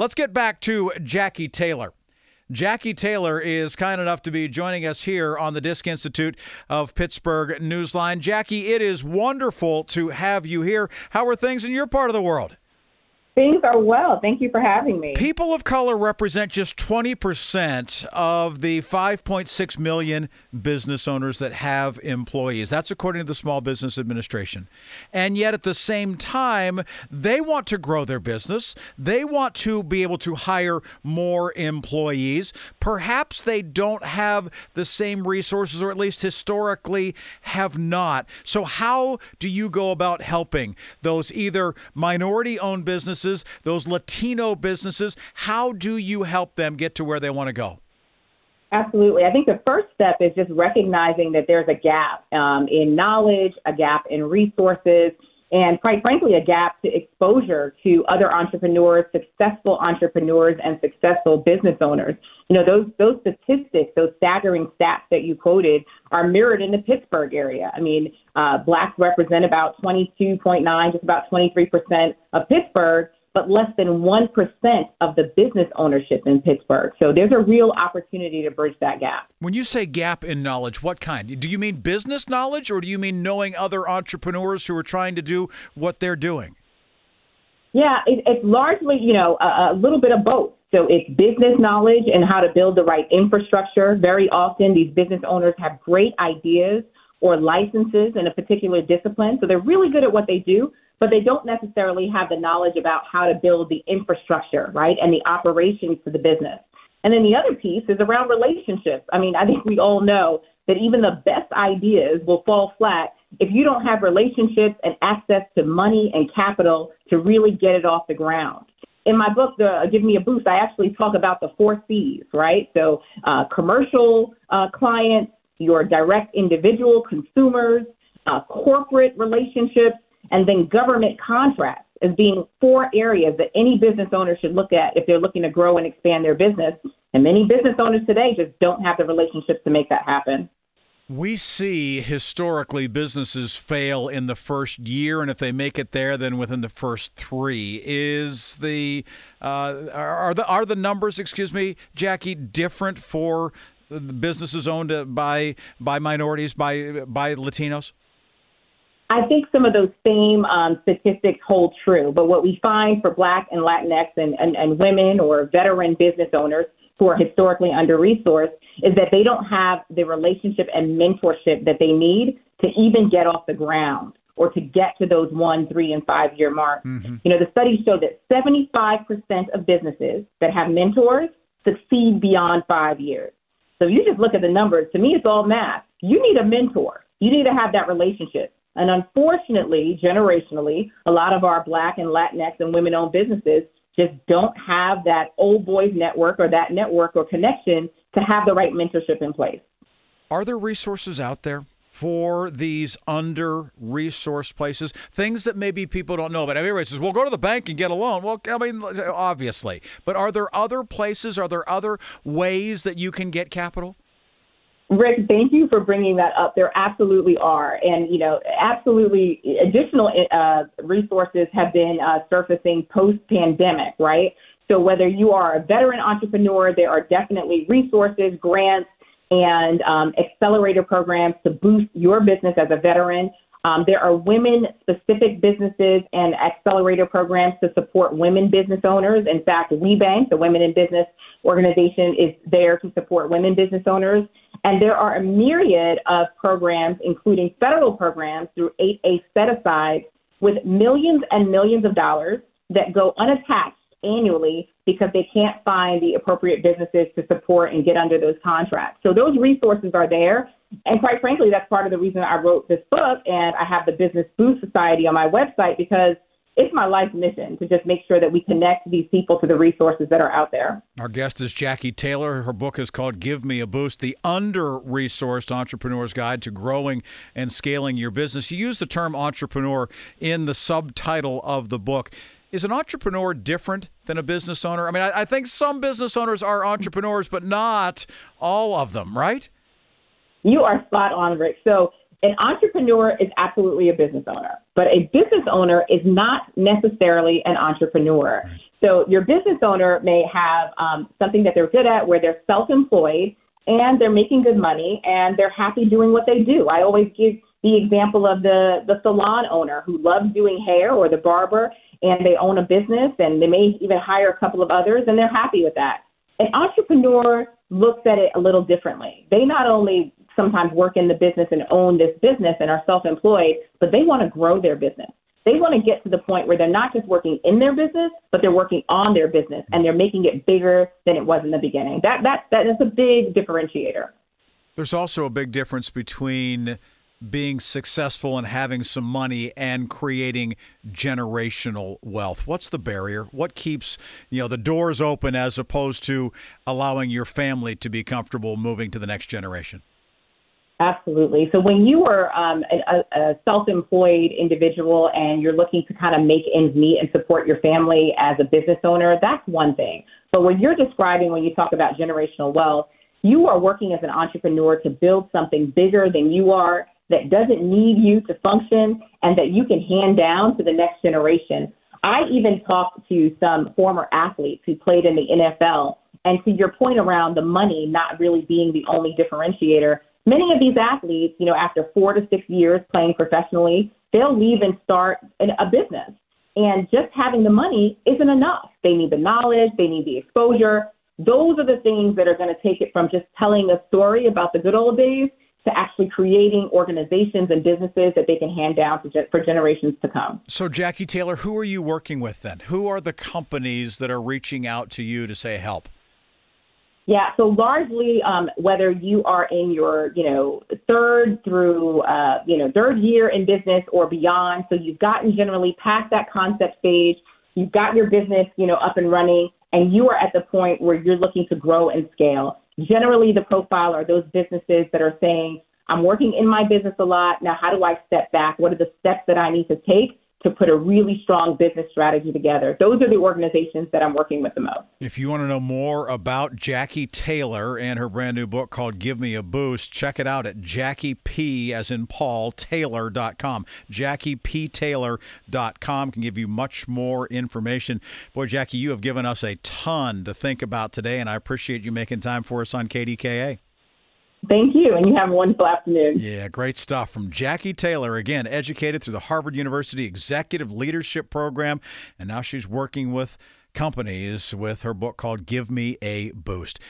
Let's get back to Jackie Taylor. Jackie Taylor is kind enough to be joining us here on the Disc Institute of Pittsburgh Newsline. Jackie, it is wonderful to have you here. How are things in your part of the world? Things are well. Thank you for having me. People of color represent just 20% of the 5.6 million business owners that have employees. That's according to the Small Business Administration. And yet, at the same time, they want to grow their business. They want to be able to hire more employees. Perhaps they don't have the same resources, or at least historically have not. So, how do you go about helping those either minority owned businesses? Businesses, those Latino businesses? How do you help them get to where they want to go? Absolutely. I think the first step is just recognizing that there's a gap um, in knowledge, a gap in resources, and quite frankly, a gap to exposure to other entrepreneurs, successful entrepreneurs, and successful business owners. You know, those those statistics, those staggering stats that you quoted, are mirrored in the Pittsburgh area. I mean, uh, blacks represent about 22.9, just about 23 percent of Pittsburgh, but less than 1% of the business ownership in Pittsburgh. So there's a real opportunity to bridge that gap. When you say gap in knowledge, what kind? Do you mean business knowledge or do you mean knowing other entrepreneurs who are trying to do what they're doing? Yeah, it, it's largely, you know, a, a little bit of both. So it's business knowledge and how to build the right infrastructure. Very often, these business owners have great ideas or licenses in a particular discipline. So they're really good at what they do, but they don't necessarily have the knowledge about how to build the infrastructure, right, and the operations for the business. And then the other piece is around relationships. I mean, I think we all know that even the best ideas will fall flat if you don't have relationships and access to money and capital to really get it off the ground. In my book, the Give Me a Boost, I actually talk about the four C's, right? So, uh, commercial uh, clients, your direct individual consumers, uh, corporate relationships, and then government contracts as being four areas that any business owner should look at if they're looking to grow and expand their business. And many business owners today just don't have the relationships to make that happen. We see historically businesses fail in the first year, and if they make it there, then within the first three. Is the uh, are the are the numbers? Excuse me, Jackie, different for businesses owned by by minorities by by Latinos? I think some of those same um, statistics hold true, but what we find for Black and Latinx and, and, and women or veteran business owners who are historically under resourced is that they don't have the relationship and mentorship that they need to even get off the ground or to get to those one, three, and five year marks. Mm-hmm. You know, the studies show that 75% of businesses that have mentors succeed beyond five years. So you just look at the numbers. To me, it's all math. You need a mentor. You need to have that relationship. And unfortunately, generationally, a lot of our Black and Latinx and women owned businesses just don't have that old boys network or that network or connection to have the right mentorship in place. Are there resources out there for these under resourced places? Things that maybe people don't know about. Everybody says, well, go to the bank and get a loan. Well, I mean, obviously. But are there other places, are there other ways that you can get capital? Rick, thank you for bringing that up. There absolutely are. And, you know, absolutely additional uh, resources have been uh, surfacing post pandemic, right? So whether you are a veteran entrepreneur, there are definitely resources, grants, and um, accelerator programs to boost your business as a veteran. Um, there are women specific businesses and accelerator programs to support women business owners. In fact, WBENC, the Women in Business organization, is there to support women business owners. And there are a myriad of programs, including federal programs through 8A set aside, with millions and millions of dollars that go unattached annually because they can't find the appropriate businesses to support and get under those contracts. So those resources are there. And quite frankly, that's part of the reason I wrote this book and I have the Business Boost Society on my website because it's my life mission to just make sure that we connect these people to the resources that are out there. Our guest is Jackie Taylor. Her book is called Give Me a Boost The Under Resourced Entrepreneur's Guide to Growing and Scaling Your Business. You use the term entrepreneur in the subtitle of the book. Is an entrepreneur different than a business owner? I mean, I, I think some business owners are entrepreneurs, but not all of them, right? You are spot on, Rick. So an entrepreneur is absolutely a business owner, but a business owner is not necessarily an entrepreneur. So your business owner may have um, something that they're good at where they're self-employed and they're making good money and they're happy doing what they do. I always give the example of the the salon owner who loves doing hair or the barber and they own a business and they may even hire a couple of others and they're happy with that. An entrepreneur looks at it a little differently. They not only sometimes work in the business and own this business and are self-employed, but they want to grow their business. They want to get to the point where they're not just working in their business, but they're working on their business and they're making it bigger than it was in the beginning. That that that is a big differentiator. There's also a big difference between being successful and having some money and creating generational wealth? What's the barrier? What keeps you know the doors open as opposed to allowing your family to be comfortable moving to the next generation? Absolutely. So when you are um, a, a self-employed individual and you're looking to kind of make ends meet and support your family as a business owner, that's one thing. But when you're describing when you talk about generational wealth, you are working as an entrepreneur to build something bigger than you are that doesn't need you to function and that you can hand down to the next generation. I even talked to some former athletes who played in the NFL. And to your point around the money not really being the only differentiator, many of these athletes, you know, after four to six years playing professionally, they'll leave and start a business. And just having the money isn't enough. They need the knowledge, they need the exposure. Those are the things that are going to take it from just telling a story about the good old days to actually creating organizations and businesses that they can hand down to, for generations to come. So, Jackie Taylor, who are you working with then? Who are the companies that are reaching out to you to say help? Yeah, so largely, um, whether you are in your, you know, third through, uh, you know, third year in business or beyond, so you've gotten generally past that concept stage, you've got your business, you know, up and running, and you are at the point where you're looking to grow and scale. Generally, the profile are those businesses that are saying, I'm working in my business a lot. Now, how do I step back? What are the steps that I need to take to put a really strong business strategy together. Those are the organizations that I'm working with the most. If you want to know more about Jackie Taylor and her brand new book called Give Me a Boost, check it out at Jackie P as in Paul Taylor.com. JackiePTaylor.com can give you much more information. Boy, Jackie, you have given us a ton to think about today, and I appreciate you making time for us on KDKA. Thank you, and you have a wonderful afternoon. Yeah, great stuff from Jackie Taylor. Again, educated through the Harvard University Executive Leadership Program, and now she's working with companies with her book called Give Me a Boost.